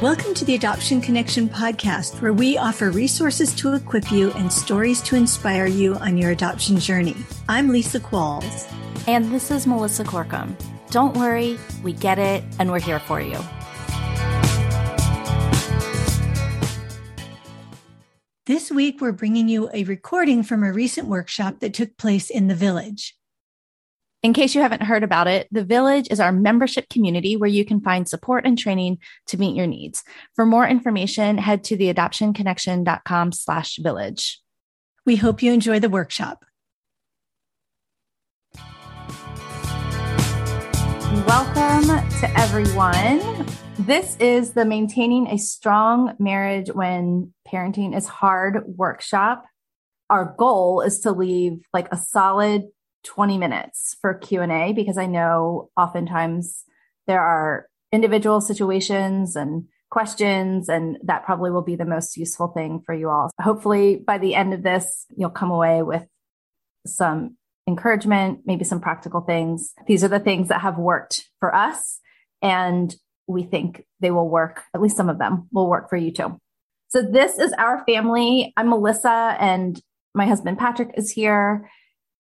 Welcome to the Adoption Connection podcast, where we offer resources to equip you and stories to inspire you on your adoption journey. I'm Lisa Qualls. And this is Melissa Corkum. Don't worry, we get it, and we're here for you. This week, we're bringing you a recording from a recent workshop that took place in the village. In case you haven't heard about it, the Village is our membership community where you can find support and training to meet your needs. For more information, head to theadoptionconnection.com slash village. We hope you enjoy the workshop. Welcome to everyone. This is the Maintaining a Strong Marriage When Parenting is Hard workshop. Our goal is to leave like a solid 20 minutes for Q&A because I know oftentimes there are individual situations and questions and that probably will be the most useful thing for you all. Hopefully by the end of this you'll come away with some encouragement, maybe some practical things. These are the things that have worked for us and we think they will work, at least some of them will work for you too. So this is our family. I'm Melissa and my husband Patrick is here.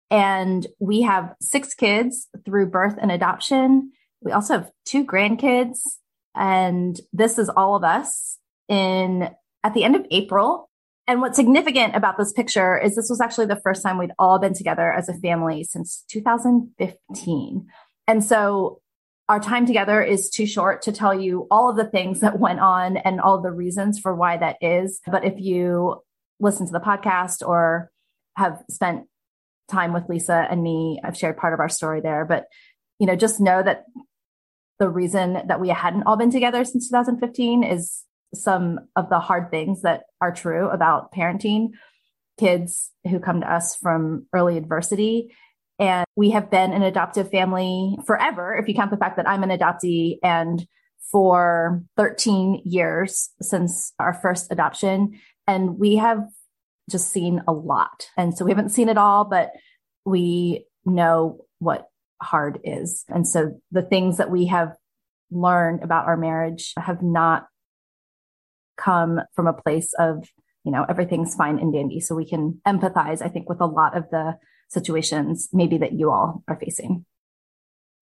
And we have six kids through birth and adoption. We also have two grandkids. And this is all of us in at the end of April. And what's significant about this picture is this was actually the first time we'd all been together as a family since 2015. And so our time together is too short to tell you all of the things that went on and all the reasons for why that is. But if you listen to the podcast or have spent time with Lisa and me. I've shared part of our story there, but you know, just know that the reason that we hadn't all been together since 2015 is some of the hard things that are true about parenting kids who come to us from early adversity. And we have been an adoptive family forever, if you count the fact that I'm an adoptee and for 13 years since our first adoption. And we have just seen a lot. And so we haven't seen it all, but we know what hard is. And so the things that we have learned about our marriage have not come from a place of, you know, everything's fine and dandy. So we can empathize, I think, with a lot of the situations maybe that you all are facing.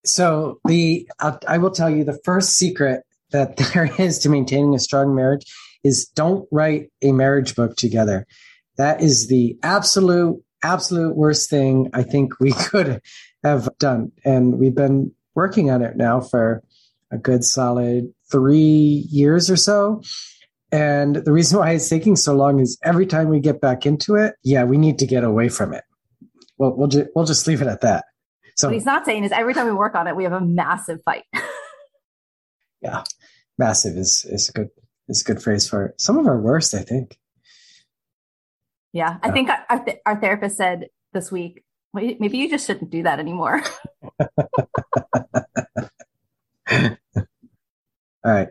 So the I'll, I will tell you the first secret that there is to maintaining a strong marriage is don't write a marriage book together. That is the absolute, absolute worst thing I think we could have done. And we've been working on it now for a good solid three years or so. And the reason why it's taking so long is every time we get back into it, yeah, we need to get away from it. Well, we'll just we'll just leave it at that. So what he's not saying is every time we work on it, we have a massive fight. yeah, massive is is a good is a good phrase for it. some of our worst, I think. Yeah, I think our, th- our therapist said this week, maybe you just shouldn't do that anymore. All right.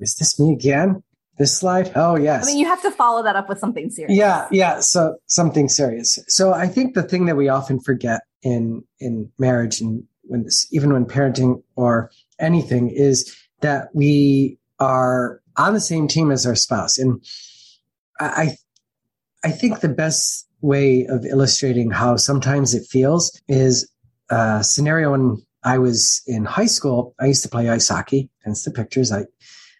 Is this me again? This slide? Oh, yes. I mean, you have to follow that up with something serious. Yeah, yeah. So something serious. So I think the thing that we often forget in in marriage and when this, even when parenting or anything is that we are on the same team as our spouse. And I, I think the best way of illustrating how sometimes it feels is a scenario when I was in high school. I used to play ice hockey. Hence the pictures. I,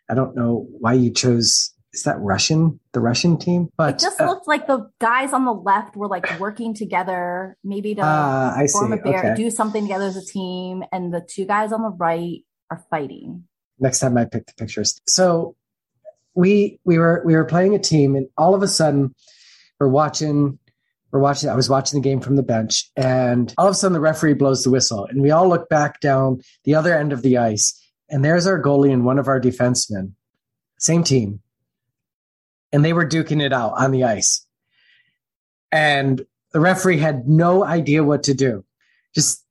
I don't know why you chose. Is that Russian? The Russian team? But it just uh, looked like the guys on the left were like working together, maybe to uh, form see. a bear, okay. do something together as a team, and the two guys on the right are fighting. Next time I pick the pictures. So we we were we were playing a team, and all of a sudden, we're watching. We're watching. I was watching the game from the bench, and all of a sudden, the referee blows the whistle, and we all look back down the other end of the ice, and there's our goalie and one of our defensemen, same team, and they were duking it out on the ice, and the referee had no idea what to do. Just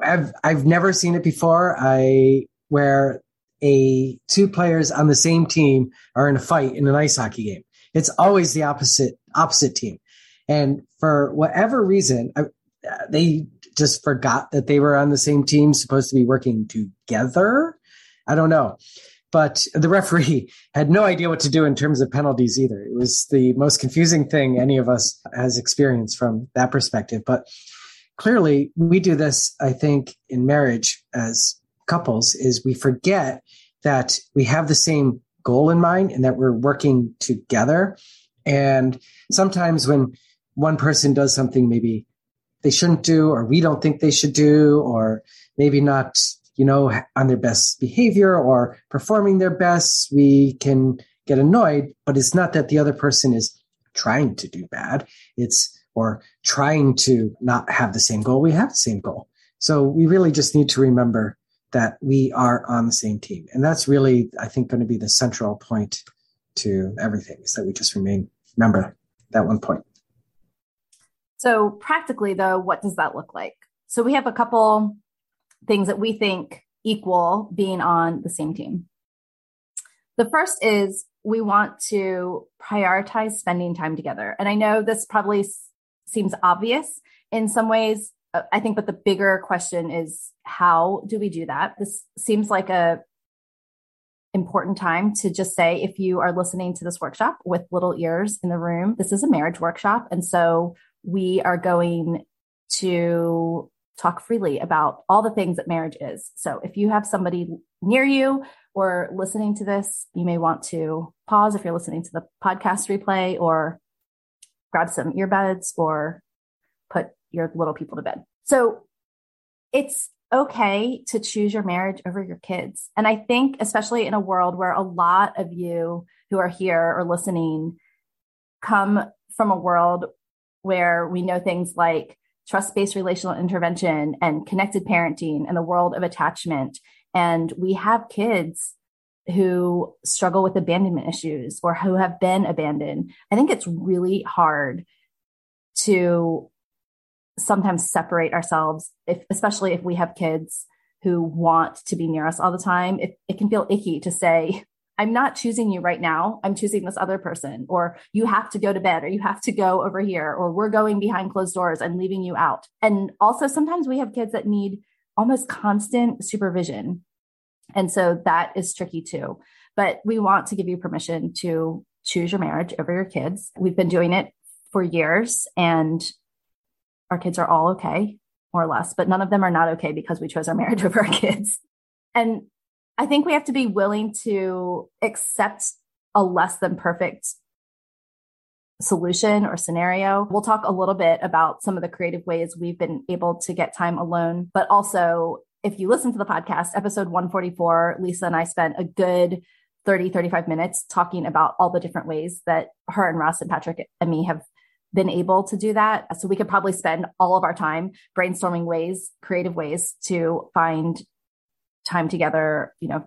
I've I've never seen it before. I where a two players on the same team are in a fight in an ice hockey game. It's always the opposite opposite team, and for whatever reason, I, they just forgot that they were on the same team, supposed to be working together. I don't know. But the referee had no idea what to do in terms of penalties either. It was the most confusing thing any of us has experienced from that perspective. But clearly, we do this, I think, in marriage as couples, is we forget that we have the same goal in mind and that we're working together. And sometimes when one person does something maybe they shouldn't do, or we don't think they should do, or maybe not, you know, on their best behavior or performing their best, we can get annoyed. But it's not that the other person is trying to do bad. It's or trying to not have the same goal. We have the same goal. So we really just need to remember that we are on the same team. And that's really, I think, going to be the central point to everything is that we just remain, remember that one point. So, practically, though, what does that look like? So, we have a couple things that we think equal being on the same team. The first is we want to prioritize spending time together. And I know this probably seems obvious in some ways. Uh, I think, but the bigger question is how do we do that? This seems like a important time to just say if you are listening to this workshop with little ears in the room, this is a marriage workshop. And so we are going to talk freely about all the things that marriage is. So if you have somebody near you or listening to this, you may want to pause if you're listening to the podcast replay or grab some earbuds or put your little people to bed. So it's okay to choose your marriage over your kids. And I think, especially in a world where a lot of you who are here or listening come from a world where we know things like trust based relational intervention and connected parenting and the world of attachment. And we have kids who struggle with abandonment issues or who have been abandoned. I think it's really hard to sometimes separate ourselves, if, especially if we have kids who want to be near us all the time. It, it can feel icky to say, I'm not choosing you right now. I'm choosing this other person, or you have to go to bed, or you have to go over here, or we're going behind closed doors and leaving you out. And also, sometimes we have kids that need almost constant supervision. And so that is tricky too. But we want to give you permission to choose your marriage over your kids. We've been doing it for years, and our kids are all okay, more or less, but none of them are not okay because we chose our marriage over our kids. And I think we have to be willing to accept a less than perfect solution or scenario. We'll talk a little bit about some of the creative ways we've been able to get time alone, but also if you listen to the podcast, episode 144, Lisa and I spent a good 30, 35 minutes talking about all the different ways that her and Russ and Patrick and me have been able to do that. So we could probably spend all of our time brainstorming ways, creative ways to find time together, you know,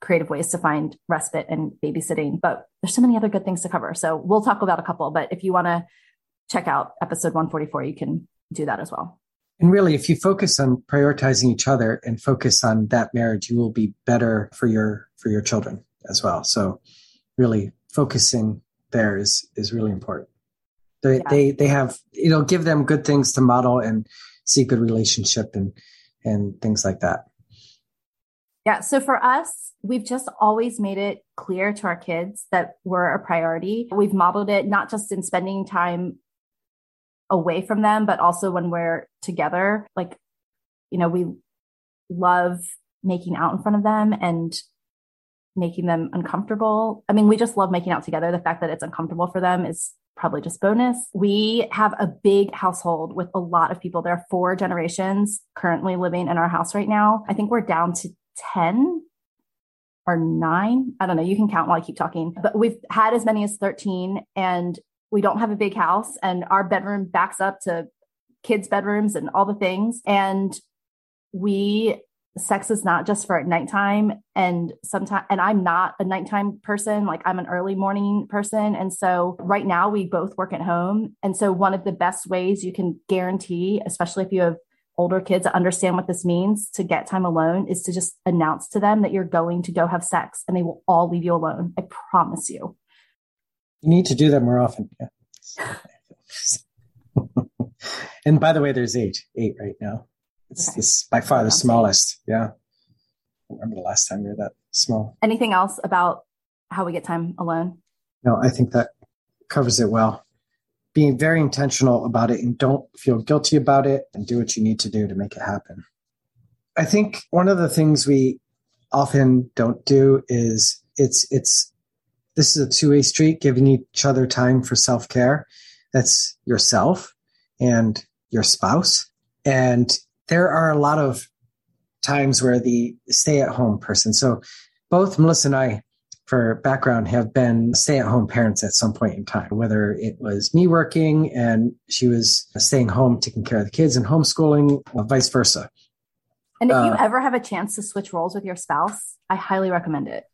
creative ways to find respite and babysitting. But there's so many other good things to cover. So we'll talk about a couple. But if you want to check out episode 144, you can do that as well. And really, if you focus on prioritizing each other and focus on that marriage, you will be better for your for your children as well. So really focusing there is is really important. They yeah. they they have you know give them good things to model and see good relationship and and things like that. Yeah. So for us, we've just always made it clear to our kids that we're a priority. We've modeled it not just in spending time away from them, but also when we're together. Like, you know, we love making out in front of them and making them uncomfortable. I mean, we just love making out together. The fact that it's uncomfortable for them is probably just bonus. We have a big household with a lot of people. There are four generations currently living in our house right now. I think we're down to 10 or nine. I don't know. You can count while I keep talking, but we've had as many as 13 and we don't have a big house and our bedroom backs up to kids' bedrooms and all the things. And we, sex is not just for at nighttime. And sometimes, and I'm not a nighttime person, like I'm an early morning person. And so right now we both work at home. And so one of the best ways you can guarantee, especially if you have older kids that understand what this means to get time alone is to just announce to them that you're going to go have sex and they will all leave you alone. I promise you. You need to do that more often. Yeah. and by the way, there's eight, eight right now. It's, okay. it's by far the smallest. Yeah. remember the last time we were that small. Anything else about how we get time alone? No, I think that covers it well. Being very intentional about it and don't feel guilty about it and do what you need to do to make it happen. I think one of the things we often don't do is it's it's this is a two-way street giving each other time for self-care that's yourself and your spouse and there are a lot of times where the stay-at-home person so both melissa and i for background have been stay-at-home parents at some point in time whether it was me working and she was staying home taking care of the kids and homeschooling or vice versa. And if you uh, ever have a chance to switch roles with your spouse i highly recommend it.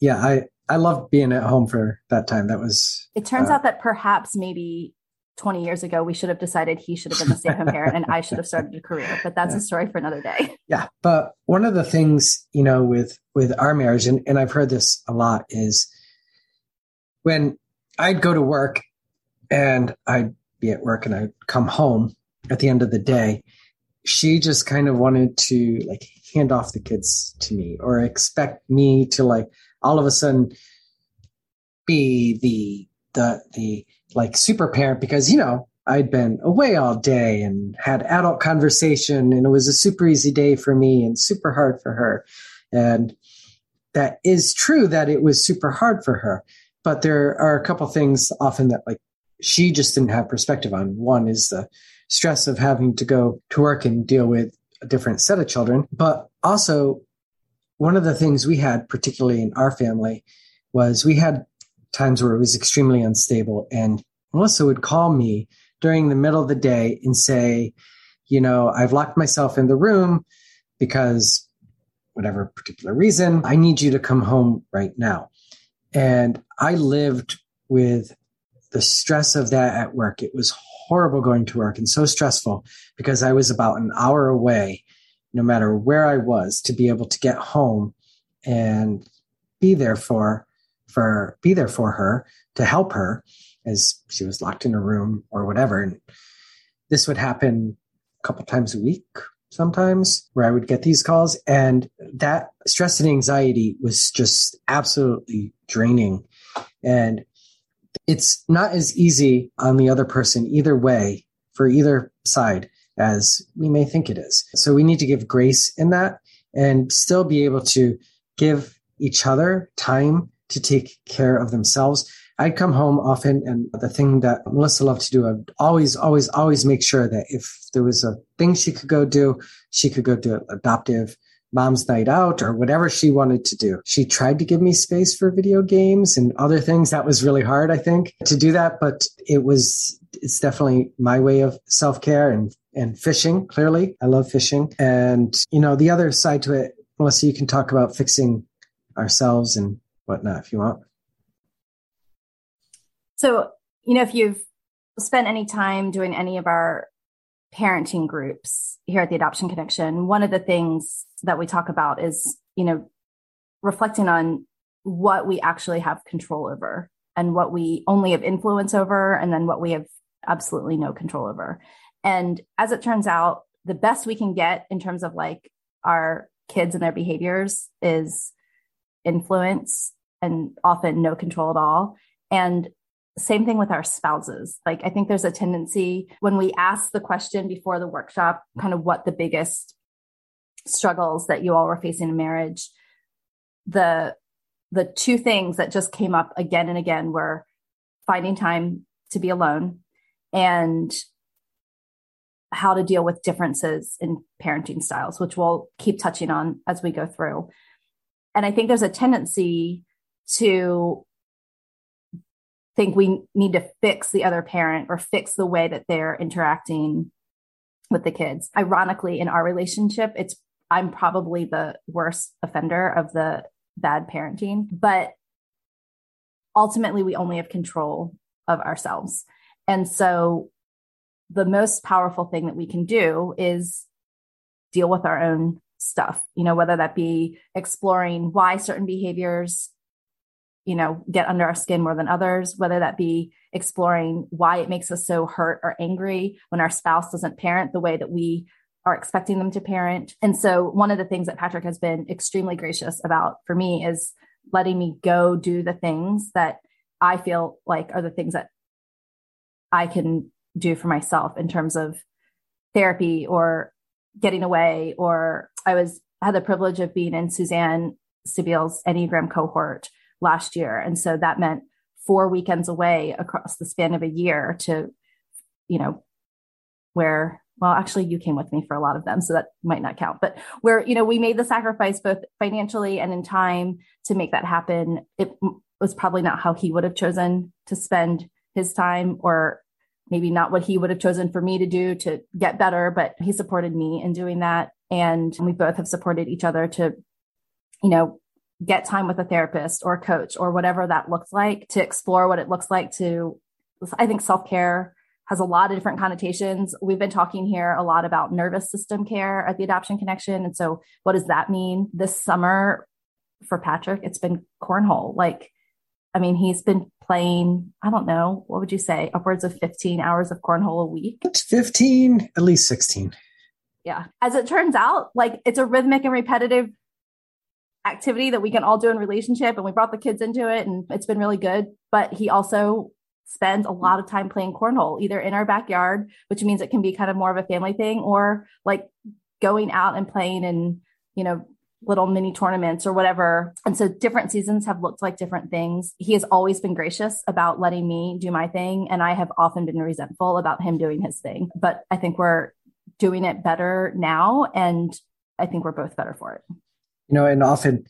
Yeah i i love being at home for that time. That was it turns uh, out that perhaps maybe 20 years ago we should have decided he should have been the stay-at-home parent and i should have started a career but that's yeah. a story for another day yeah but one of the things you know with with our marriage and, and i've heard this a lot is when i'd go to work and i'd be at work and i'd come home at the end of the day she just kind of wanted to like hand off the kids to me or expect me to like all of a sudden be the the the like super parent because you know I'd been away all day and had adult conversation and it was a super easy day for me and super hard for her. And that is true that it was super hard for her. But there are a couple things often that like she just didn't have perspective on. One is the stress of having to go to work and deal with a different set of children. But also one of the things we had, particularly in our family, was we had times where it was extremely unstable. And Melissa would call me during the middle of the day and say, you know, I've locked myself in the room because whatever particular reason, I need you to come home right now. And I lived with the stress of that at work. It was horrible going to work and so stressful because I was about an hour away, no matter where I was, to be able to get home and be there for for be there for her to help her as she was locked in a room or whatever. And this would happen a couple times a week sometimes where I would get these calls and that stress and anxiety was just absolutely draining. And it's not as easy on the other person either way for either side as we may think it is. So we need to give grace in that and still be able to give each other time to take care of themselves. I'd come home often, and the thing that Melissa loved to do, I'd always, always, always make sure that if there was a thing she could go do, she could go do adoptive mom's night out or whatever she wanted to do. She tried to give me space for video games and other things. That was really hard, I think, to do that, but it was, it's definitely my way of self care and, and fishing. Clearly, I love fishing. And, you know, the other side to it, Melissa, you can talk about fixing ourselves and whatnot if you want. So, you know, if you've spent any time doing any of our parenting groups here at the Adoption Connection, one of the things that we talk about is, you know, reflecting on what we actually have control over and what we only have influence over, and then what we have absolutely no control over. And as it turns out, the best we can get in terms of like our kids and their behaviors is influence and often no control at all. And same thing with our spouses. Like, I think there's a tendency when we ask the question before the workshop, kind of what the biggest struggles that you all were facing in marriage, the the two things that just came up again and again were finding time to be alone and how to deal with differences in parenting styles, which we'll keep touching on as we go through. And I think there's a tendency to think we need to fix the other parent or fix the way that they're interacting with the kids. Ironically, in our relationship, it's I'm probably the worst offender of the bad parenting, but ultimately we only have control of ourselves. And so the most powerful thing that we can do is deal with our own stuff, you know, whether that be exploring why certain behaviors, you know, get under our skin more than others, whether that be exploring why it makes us so hurt or angry when our spouse doesn't parent the way that we are expecting them to parent. And so one of the things that Patrick has been extremely gracious about for me is letting me go do the things that I feel like are the things that I can do for myself in terms of therapy or getting away or I was had the privilege of being in Suzanne Stabile Enneagram cohort last year. And so that meant four weekends away across the span of a year to, you know, where well actually you came with me for a lot of them so that might not count. But where you know we made the sacrifice both financially and in time to make that happen. It was probably not how he would have chosen to spend his time or maybe not what he would have chosen for me to do to get better but he supported me in doing that and we both have supported each other to you know get time with a therapist or coach or whatever that looks like to explore what it looks like to i think self-care has a lot of different connotations. We've been talking here a lot about nervous system care at the Adoption Connection. And so, what does that mean? This summer for Patrick, it's been cornhole. Like, I mean, he's been playing, I don't know, what would you say, upwards of 15 hours of cornhole a week? It's 15, at least 16. Yeah. As it turns out, like, it's a rhythmic and repetitive activity that we can all do in relationship and we brought the kids into it and it's been really good but he also spends a lot of time playing cornhole, either in our backyard, which means it can be kind of more of a family thing, or like going out and playing in, you know, little mini tournaments or whatever. And so different seasons have looked like different things. He has always been gracious about letting me do my thing. And I have often been resentful about him doing his thing. But I think we're doing it better now. And I think we're both better for it. You know, and often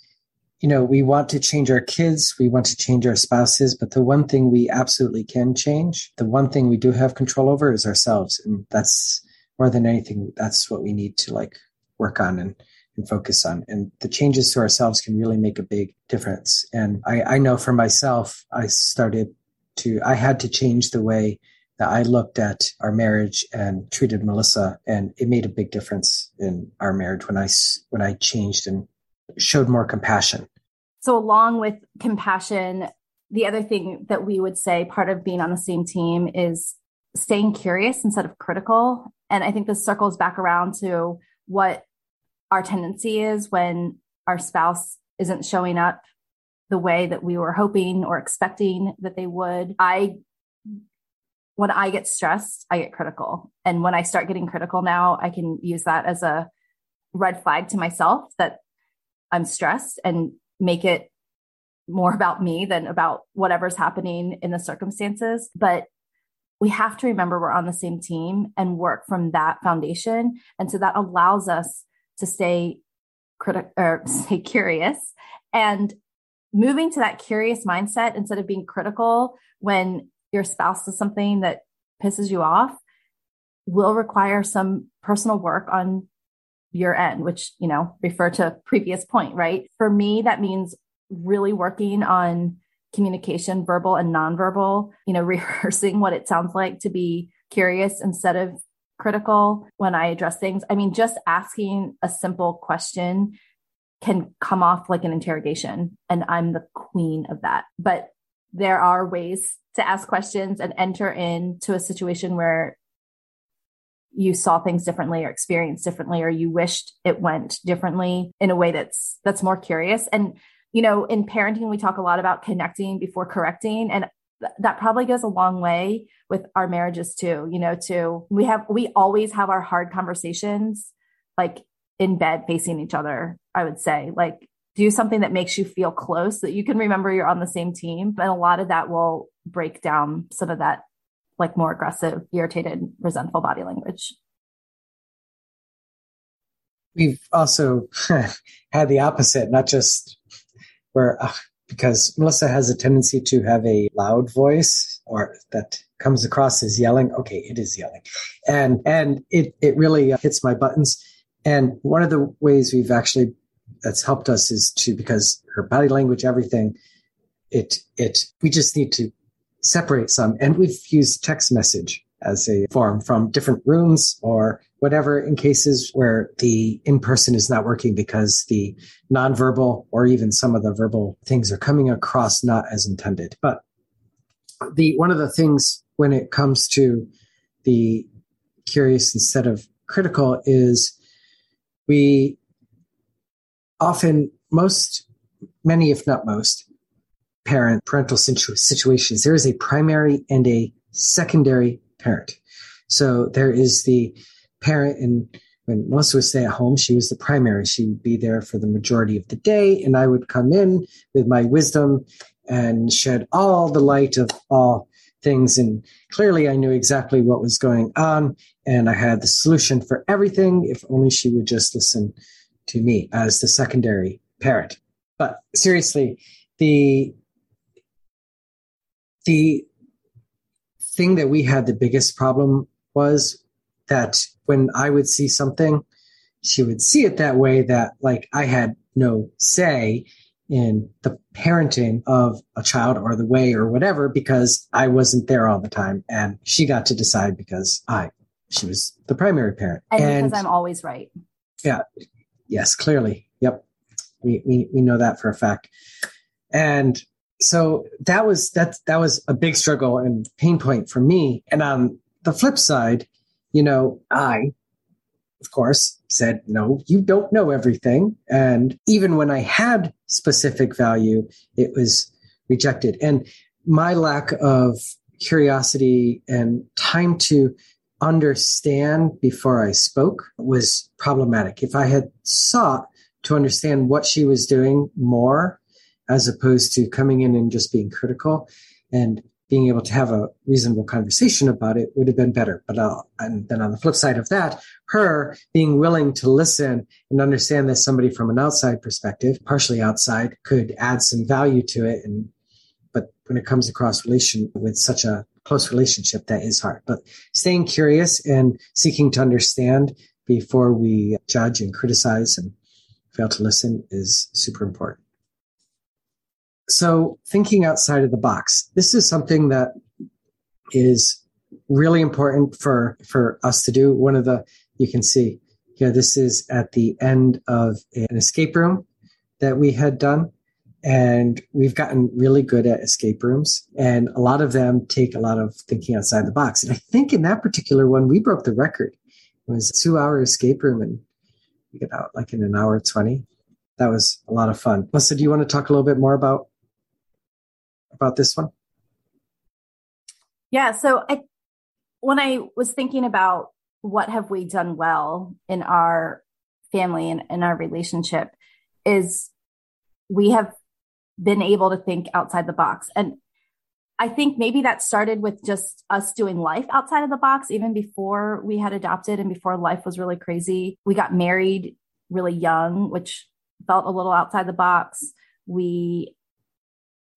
you know, we want to change our kids, we want to change our spouses, but the one thing we absolutely can change, the one thing we do have control over is ourselves. And that's more than anything, that's what we need to like work on and, and focus on. And the changes to ourselves can really make a big difference. And I, I know for myself, I started to, I had to change the way I looked at our marriage and treated Melissa, and it made a big difference in our marriage when I when I changed and showed more compassion. So, along with compassion, the other thing that we would say part of being on the same team is staying curious instead of critical. And I think this circles back around to what our tendency is when our spouse isn't showing up the way that we were hoping or expecting that they would. I when I get stressed, I get critical. And when I start getting critical now, I can use that as a red flag to myself that I'm stressed and make it more about me than about whatever's happening in the circumstances. But we have to remember we're on the same team and work from that foundation. And so that allows us to stay critical or stay curious and moving to that curious mindset instead of being critical when your spouse does something that pisses you off will require some personal work on your end, which, you know, refer to previous point, right? For me, that means really working on communication, verbal and nonverbal, you know, rehearsing what it sounds like to be curious instead of critical when I address things. I mean, just asking a simple question can come off like an interrogation, and I'm the queen of that. But there are ways to ask questions and enter into a situation where you saw things differently or experienced differently or you wished it went differently in a way that's that's more curious. And you know in parenting we talk a lot about connecting before correcting and th- that probably goes a long way with our marriages too you know to we have we always have our hard conversations like in bed facing each other i would say like do something that makes you feel close that you can remember you're on the same team and a lot of that will break down some of that like more aggressive, irritated, resentful body language. We've also had the opposite, not just where, uh, because Melissa has a tendency to have a loud voice or that comes across as yelling. Okay, it is yelling. And, and it, it really hits my buttons. And one of the ways we've actually, that's helped us is to, because her body language, everything, it, it, we just need to separate some. And we've used text message as a form from different rooms or whatever in cases where the in person is not working because the nonverbal or even some of the verbal things are coming across not as intended. But the one of the things when it comes to the curious instead of critical is we often, most, many, if not most, parent parental situ- situations, there is a primary and a secondary parent. So there is the parent, and when Melissa would stay at home, she was the primary. She would be there for the majority of the day, and I would come in with my wisdom and shed all the light of all things. And clearly, I knew exactly what was going on, and I had the solution for everything if only she would just listen to me as the secondary parent. But seriously, the the thing that we had the biggest problem was that when I would see something, she would see it that way that like I had no say in the parenting of a child or the way or whatever because I wasn't there all the time and she got to decide because I she was the primary parent and, and because I'm always right. Yeah. Yes, clearly. Yep. We we we know that for a fact. And so that was that that was a big struggle and pain point for me. And on the flip side, you know, I of course said, no, you don't know everything. And even when I had specific value, it was rejected. And my lack of curiosity and time to understand before I spoke was problematic. If I had sought to understand what she was doing more, as opposed to coming in and just being critical and being able to have a reasonable conversation about it would have been better. But uh, and then on the flip side of that, her being willing to listen and understand that somebody from an outside perspective, partially outside, could add some value to it. And but when it comes across relation with such a close relationship, that is hard. But staying curious and seeking to understand before we judge and criticize and fail to listen is super important. So thinking outside of the box, this is something that is really important for, for us to do. One of the, you can see here, this is at the end of an escape room that we had done. And we've gotten really good at escape rooms and a lot of them take a lot of thinking outside the box. And I think in that particular one, we broke the record. It was a two hour escape room and we got out like in an hour 20. That was a lot of fun. Melissa, do you want to talk a little bit more about about this one? Yeah. So I, when I was thinking about what have we done well in our family and in our relationship is we have been able to think outside the box. And I think maybe that started with just us doing life outside of the box, even before we had adopted and before life was really crazy. We got married really young, which felt a little outside the box. We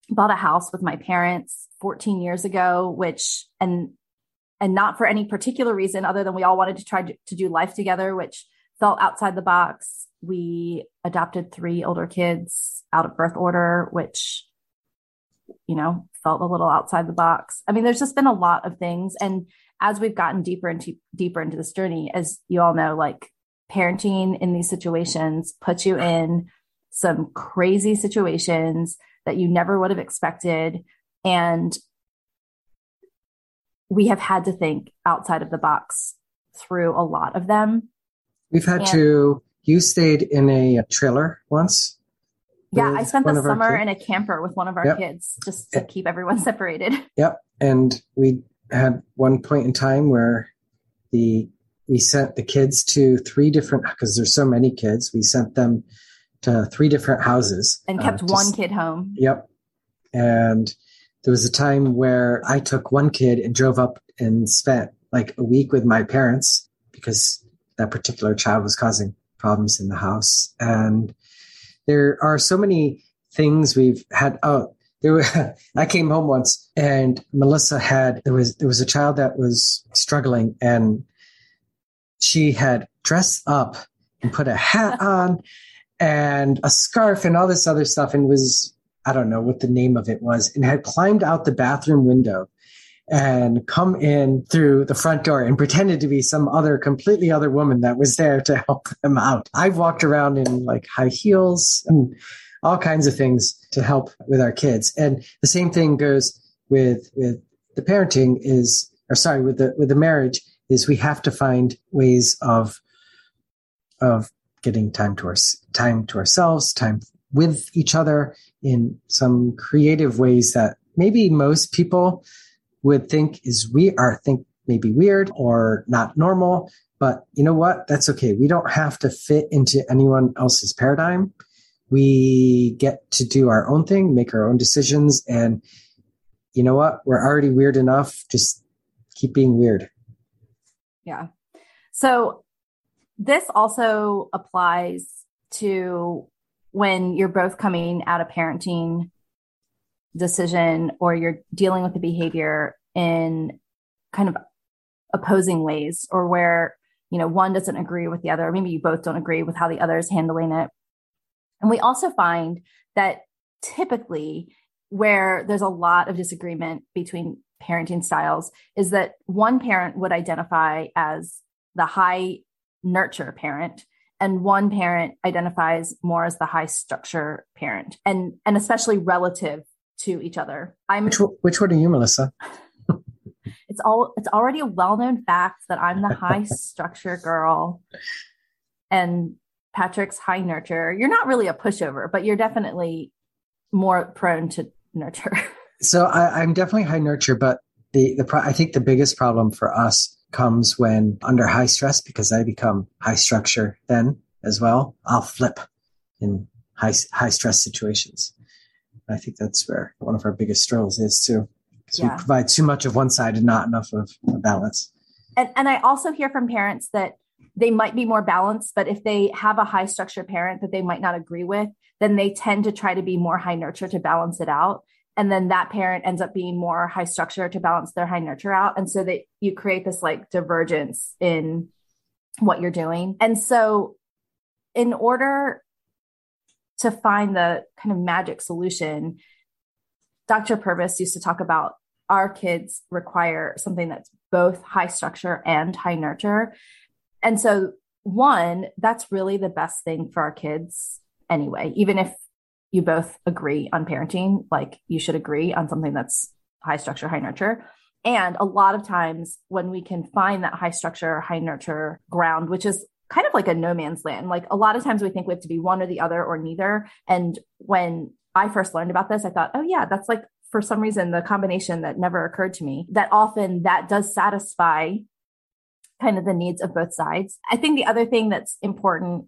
bought a house with my parents 14 years ago, which, and, and not for any particular reason other than we all wanted to try to, to do life together, which felt outside the box. We adopted three older kids out of birth order, which, you know, felt a little outside the box. I mean, there's just been a lot of things. And as we've gotten deeper into deeper into this journey, as you all know, like parenting in these situations puts you in some crazy situations that you never would have expected. And we have had to think outside of the box through a lot of them. We've had and, to, you stayed in a trailer once. Yeah, I spent the summer in a camper with one of our yep. kids just to keep everyone separated. Yep. And we had one point in time where the we sent the kids to three different because there's so many kids we sent them to three different houses and kept uh, one kid home. Yep. And there was a time where I took one kid and drove up and spent like a week with my parents because that particular child was causing problems in the house. And there are so many things we've had. Oh, there were, I came home once and Melissa had, there was, there was a child that was struggling and she had dressed up and put a hat on and a scarf and all this other stuff and was I don't know what the name of it was and had climbed out the bathroom window and come in through the front door and pretended to be some other completely other woman that was there to help them out. I've walked around in like high heels and all kinds of things to help with our kids. And the same thing goes with with the parenting is or sorry with the with the marriage is we have to find ways of of getting time to our time to ourselves, time with each other in some creative ways that maybe most people would think is we are think maybe weird or not normal. But you know what? That's okay. We don't have to fit into anyone else's paradigm. We get to do our own thing, make our own decisions. And you know what? We're already weird enough. Just keep being weird. Yeah. So this also applies to when you're both coming out of parenting decision or you're dealing with the behavior in kind of opposing ways or where you know one doesn't agree with the other maybe you both don't agree with how the other is handling it. And we also find that typically where there's a lot of disagreement between parenting styles is that one parent would identify as the high nurture parent and one parent identifies more as the high structure parent. And and especially relative to each other i'm which, which one are you melissa it's all it's already a well-known fact that i'm the high structure girl and patrick's high nurture you're not really a pushover but you're definitely more prone to nurture so I, i'm definitely high nurture but the the i think the biggest problem for us comes when under high stress because I become high structure then as well. I'll flip in high high stress situations. I think that's where one of our biggest struggles is too, because yeah. we provide too much of one side and not enough of a balance. And and I also hear from parents that they might be more balanced, but if they have a high structure parent that they might not agree with, then they tend to try to be more high nurture to balance it out and then that parent ends up being more high structure to balance their high nurture out and so that you create this like divergence in what you're doing and so in order to find the kind of magic solution dr purvis used to talk about our kids require something that's both high structure and high nurture and so one that's really the best thing for our kids anyway even if you both agree on parenting, like you should agree on something that's high structure, high nurture. And a lot of times when we can find that high structure, high nurture ground, which is kind of like a no man's land, like a lot of times we think we have to be one or the other or neither. And when I first learned about this, I thought, oh, yeah, that's like for some reason the combination that never occurred to me that often that does satisfy kind of the needs of both sides. I think the other thing that's important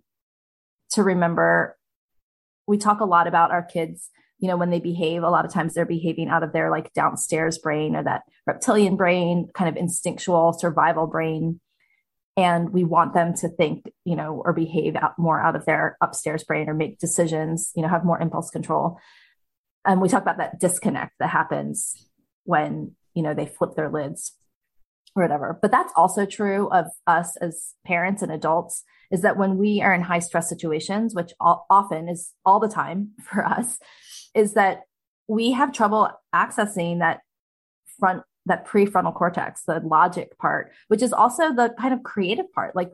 to remember we talk a lot about our kids you know when they behave a lot of times they're behaving out of their like downstairs brain or that reptilian brain kind of instinctual survival brain and we want them to think you know or behave out more out of their upstairs brain or make decisions you know have more impulse control. And we talk about that disconnect that happens when you know they flip their lids or whatever. But that's also true of us as parents and adults is that when we are in high stress situations, which often is all the time for us, is that we have trouble accessing that front that prefrontal cortex, the logic part, which is also the kind of creative part. Like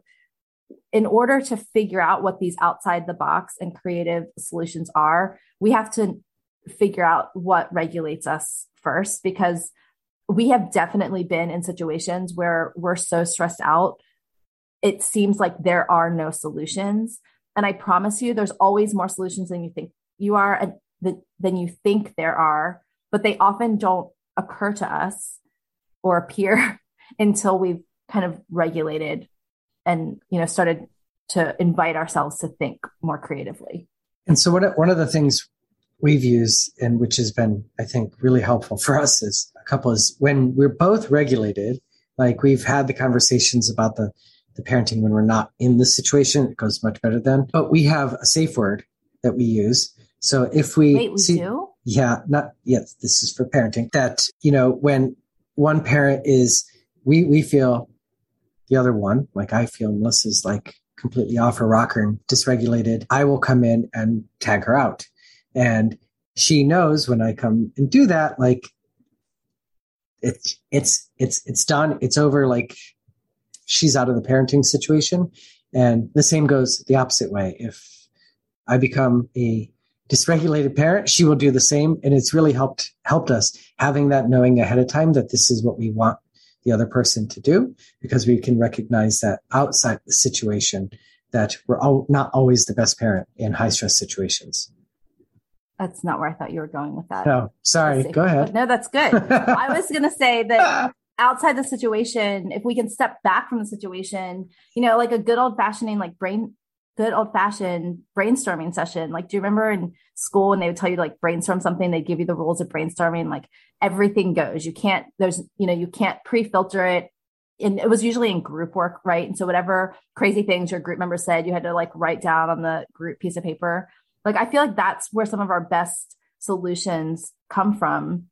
in order to figure out what these outside the box and creative solutions are, we have to figure out what regulates us first because we have definitely been in situations where we're so stressed out it seems like there are no solutions. And I promise you, there's always more solutions than you think you are, and than you think there are, but they often don't occur to us or appear until we've kind of regulated and you know started to invite ourselves to think more creatively. And so one of, one of the things we've used and which has been I think really helpful for us is a couple is when we're both regulated, like we've had the conversations about the the parenting when we're not in this situation. It goes much better then. But we have a safe word that we use. So if we, Wait, we see, do? yeah, not yes, this is for parenting. That you know when one parent is, we we feel the other one, like I feel Melissa's like completely off her rocker and dysregulated. I will come in and tag her out, and she knows when I come and do that, like it's it's it's it's done. It's over. Like she's out of the parenting situation. And the same goes the opposite way. If I become a dysregulated parent, she will do the same. And it's really helped helped us having that knowing ahead of time that this is what we want the other person to do because we can recognize that outside the situation that we're all, not always the best parent in high stress situations. That's not where I thought you were going with that. No, sorry. Go ahead. No, that's good. I was going to say that outside the situation, if we can step back from the situation, you know, like a good old fashioned like brain, good old fashioned brainstorming session. Like, do you remember in school when they would tell you to like brainstorm something, they give you the rules of brainstorming, like everything goes. You can't, there's, you know, you can't pre filter it. And it was usually in group work, right? And so whatever crazy things your group member said, you had to like write down on the group piece of paper. Like, I feel like that's where some of our best solutions come from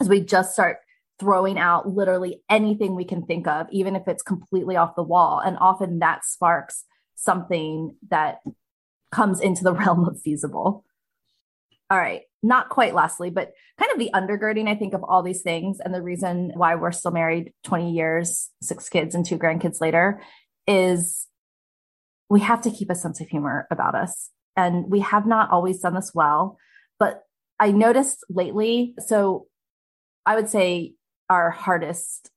as we just start throwing out literally anything we can think of, even if it's completely off the wall. And often that sparks something that comes into the realm of feasible. All right, not quite lastly, but kind of the undergirding, I think, of all these things and the reason why we're still married 20 years, six kids, and two grandkids later is we have to keep a sense of humor about us. And we have not always done this well. But I noticed lately, so I would say our hardest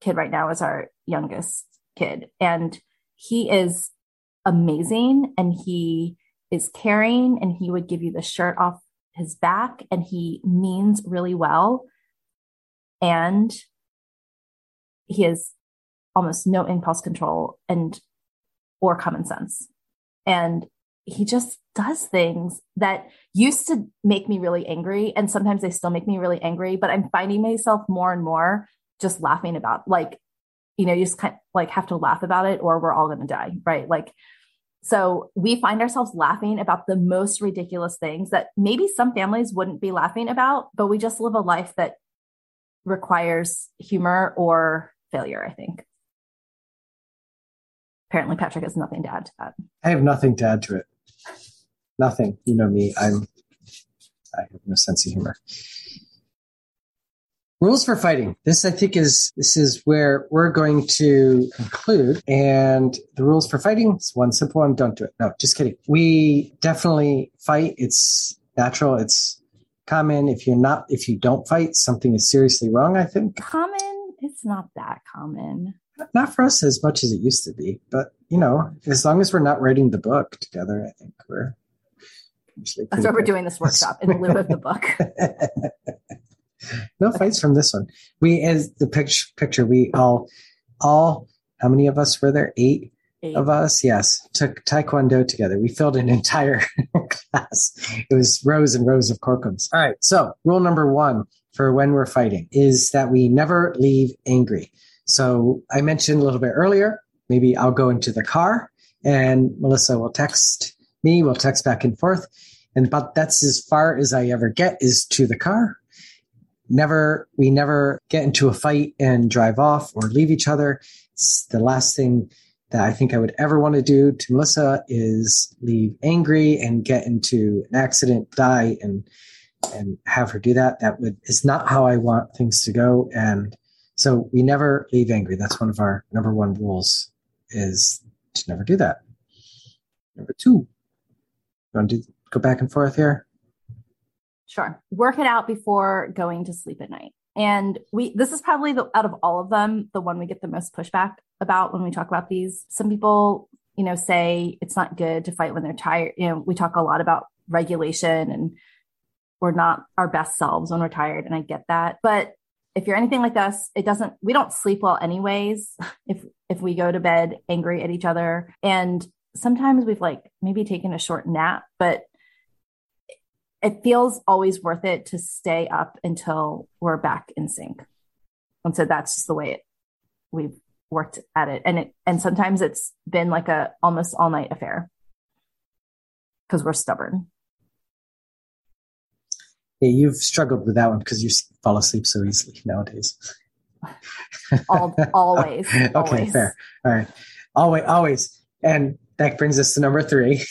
kid right now is our youngest kid. And he is amazing and he is caring and he would give you the shirt off his back and he means really well. And he has almost no impulse control and or common sense. And he just does things that used to make me really angry and sometimes they still make me really angry but i'm finding myself more and more just laughing about like you know you just kind of like have to laugh about it or we're all going to die right like so we find ourselves laughing about the most ridiculous things that maybe some families wouldn't be laughing about but we just live a life that requires humor or failure i think apparently patrick has nothing to add to that i have nothing to add to it nothing. You know me. I'm I have no sense of humor. Rules for fighting. This I think is this is where we're going to conclude. And the rules for fighting is one simple one, don't do it. No, just kidding. We definitely fight. It's natural. It's common. If you're not if you don't fight, something is seriously wrong, I think. Common? It's not that common. Not for us as much as it used to be, but you know, as long as we're not writing the book together, I think we're that's why we're doing this workshop in lieu of the book. no fights from this one. We, as the picture, picture, we all, all, how many of us were there? Eight, Eight. of us. Yes, took Taekwondo together. We filled an entire class. It was rows and rows of Korkums. All right. So rule number one for when we're fighting is that we never leave angry. So I mentioned a little bit earlier. Maybe I'll go into the car and Melissa will text me. We'll text back and forth. And but that's as far as I ever get is to the car. Never, we never get into a fight and drive off or leave each other. It's the last thing that I think I would ever want to do to Melissa is leave angry and get into an accident, die, and and have her do that. That would is not how I want things to go. And so we never leave angry. That's one of our number one rules is to never do that. Number two, you want to go back and forth here? Sure. Work it out before going to sleep at night. And we this is probably the out of all of them, the one we get the most pushback about when we talk about these. Some people, you know, say it's not good to fight when they're tired. You know, we talk a lot about regulation and we're not our best selves when we're tired. And I get that. But if you're anything like us, it doesn't we don't sleep well anyways if if we go to bed angry at each other. And sometimes we've like maybe taken a short nap, but it feels always worth it to stay up until we're back in sync. And so that's just the way it we've worked at it. And it and sometimes it's been like a almost all night affair because we're stubborn. Yeah, you've struggled with that one because you fall asleep so easily nowadays. All, always. okay, always. fair. All right. Always, always. And that brings us to number three.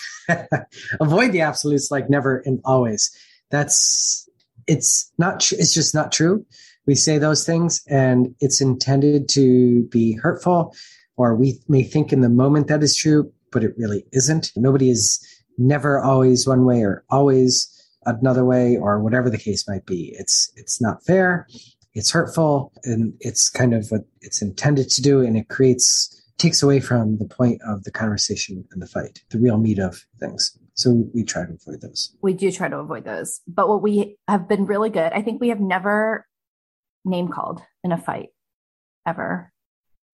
Avoid the absolutes like never and always. That's, it's not, it's just not true. We say those things and it's intended to be hurtful or we may think in the moment that is true, but it really isn't. Nobody is never always one way or always another way or whatever the case might be. It's, it's not fair. it's hurtful and it's kind of what it's intended to do. And it creates, takes away from the point of the conversation and the fight, the real meat of things. So we try to avoid those. We do try to avoid those. But what we have been really good, I think we have never name called in a fight ever.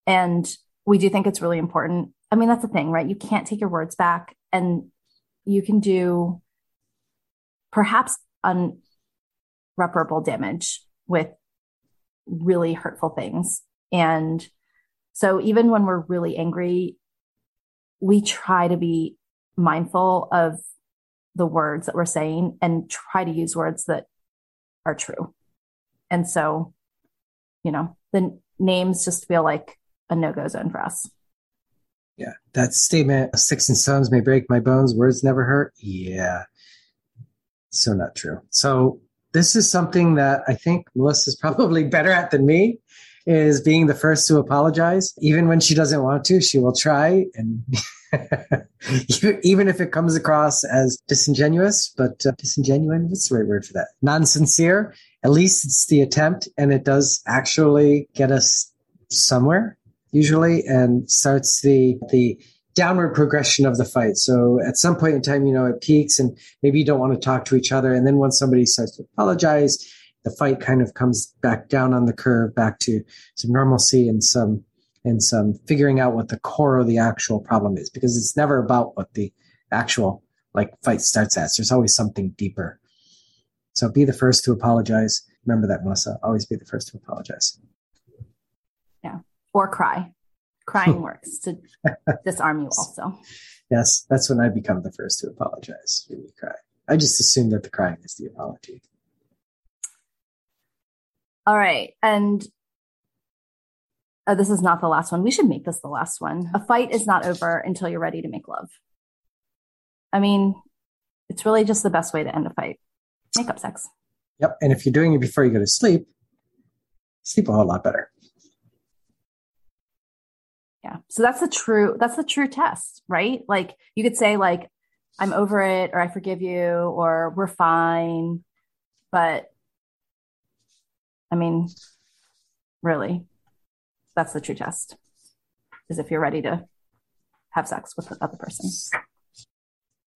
And we do think it's really important. I mean, that's the thing, right? You can't take your words back and you can do perhaps unreparable damage with really hurtful things. And so even when we're really angry, we try to be mindful of the words that we're saying and try to use words that are true. And so, you know, the names just feel like a no go zone for us. Yeah. That statement, sticks and stones may break my bones, words never hurt. Yeah. So not true. So this is something that I think Melissa's probably better at than me is being the first to apologize. Even when she doesn't want to, she will try. And even if it comes across as disingenuous, but uh, disingenuous, what's the right word for that? Non sincere, at least it's the attempt and it does actually get us somewhere usually and starts the the downward progression of the fight. So at some point in time, you know, it peaks and maybe you don't want to talk to each other. And then once somebody starts to apologize, the fight kind of comes back down on the curve, back to some normalcy and some and some figuring out what the core of the actual problem is because it's never about what the actual like fight starts at. So there's always something deeper. So be the first to apologize. Remember that, Melissa. Always be the first to apologize Yeah, or cry. Crying works to disarm you also. Yes, that's when I become the first to apologize when you cry. I just assume that the crying is the apology. All right. And uh, this is not the last one. We should make this the last one. A fight is not over until you're ready to make love. I mean, it's really just the best way to end a fight. Make up sex. Yep. And if you're doing it before you go to sleep, sleep a whole lot better yeah so that's the true that's the true test right like you could say like i'm over it or i forgive you or we're fine but i mean really that's the true test is if you're ready to have sex with the other person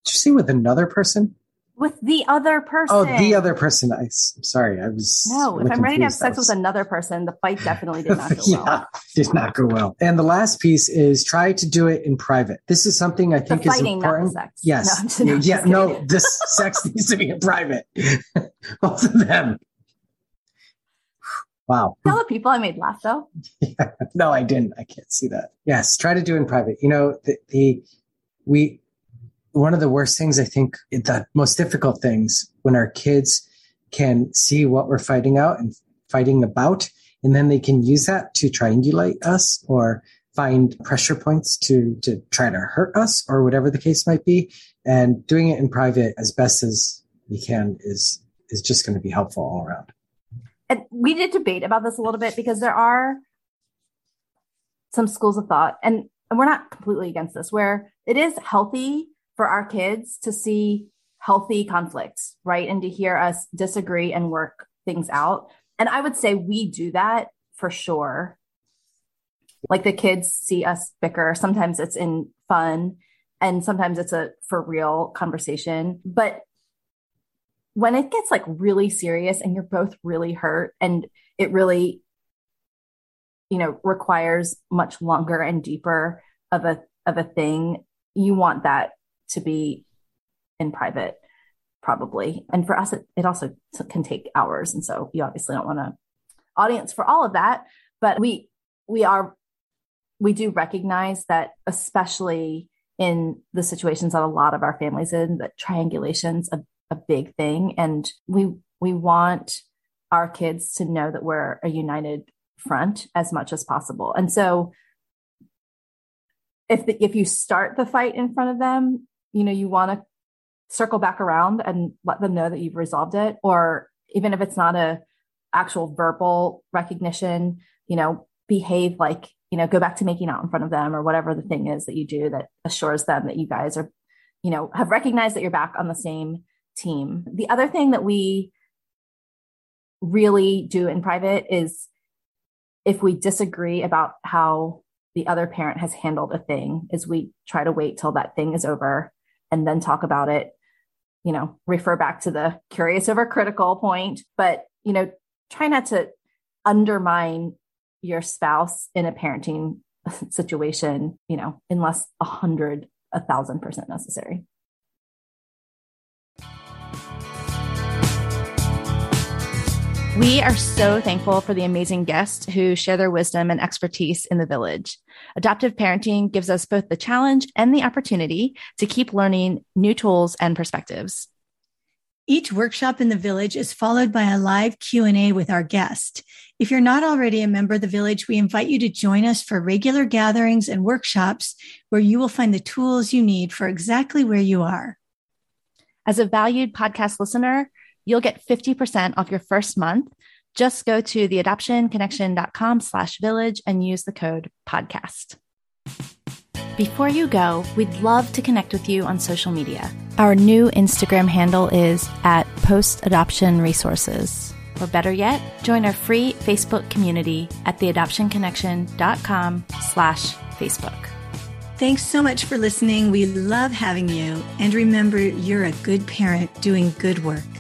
did you see with another person with the other person. Oh, the other person. I, am sorry, I was. No, if I'm ready to have sex was... with another person, the fight definitely did not go yeah, well. Did not go well. And the last piece is try to do it in private. This is something I think the is important. sex. Yes. No, yeah. No, this sex needs to be in private. Both of them. Wow. Tell the people I made laugh though. Yeah. No, I didn't. I can't see that. Yes. Try to do in private. You know, the, the we one of the worst things I think the most difficult things when our kids can see what we're fighting out and fighting about and then they can use that to triangulate us or find pressure points to to try to hurt us or whatever the case might be and doing it in private as best as we can is is just going to be helpful all around and we did debate about this a little bit because there are some schools of thought and, and we're not completely against this where it is healthy for our kids to see healthy conflicts, right? And to hear us disagree and work things out. And I would say we do that for sure. Like the kids see us bicker. Sometimes it's in fun and sometimes it's a for real conversation. But when it gets like really serious and you're both really hurt and it really, you know, requires much longer and deeper of a of a thing, you want that to be in private probably. And for us it, it also can take hours. And so you obviously don't want to audience for all of that but we we are we do recognize that especially in the situations that a lot of our families in that triangulation's a, a big thing. And we we want our kids to know that we're a united front as much as possible. And so if the, if you start the fight in front of them you know you want to circle back around and let them know that you've resolved it. Or even if it's not a actual verbal recognition you know behave like you know go back to making out in front of them or whatever the thing is that you do that assures them that you guys are you know have recognized that you're back on the same team. The other thing that we really do in private is if we disagree about how the other parent has handled a thing is we try to wait till that thing is over and then talk about it you know refer back to the curious over critical point. But you know try not to undermine your spouse in a parenting situation you know unless a hundred a thousand percent necessary We are so thankful for the amazing guests who share their wisdom and expertise in the village. Adaptive parenting gives us both the challenge and the opportunity to keep learning new tools and perspectives. Each workshop in the village is followed by a live Q&A with our guest. If you're not already a member of the village, we invite you to join us for regular gatherings and workshops where you will find the tools you need for exactly where you are. As a valued podcast listener, you'll get 50% off your first month. Just go to theadoptionconnection.com slash village and use the code podcast. Before you go, we'd love to connect with you on social media. Our new Instagram handle is at Post Adoption Resources. Or better yet, join our free Facebook community at theadoptionconnection.com slash Facebook. Thanks so much for listening. We love having you. And remember, you're a good parent doing good work.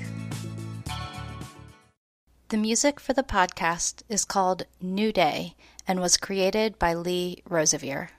The music for the podcast is called New Day and was created by Lee Rosevere.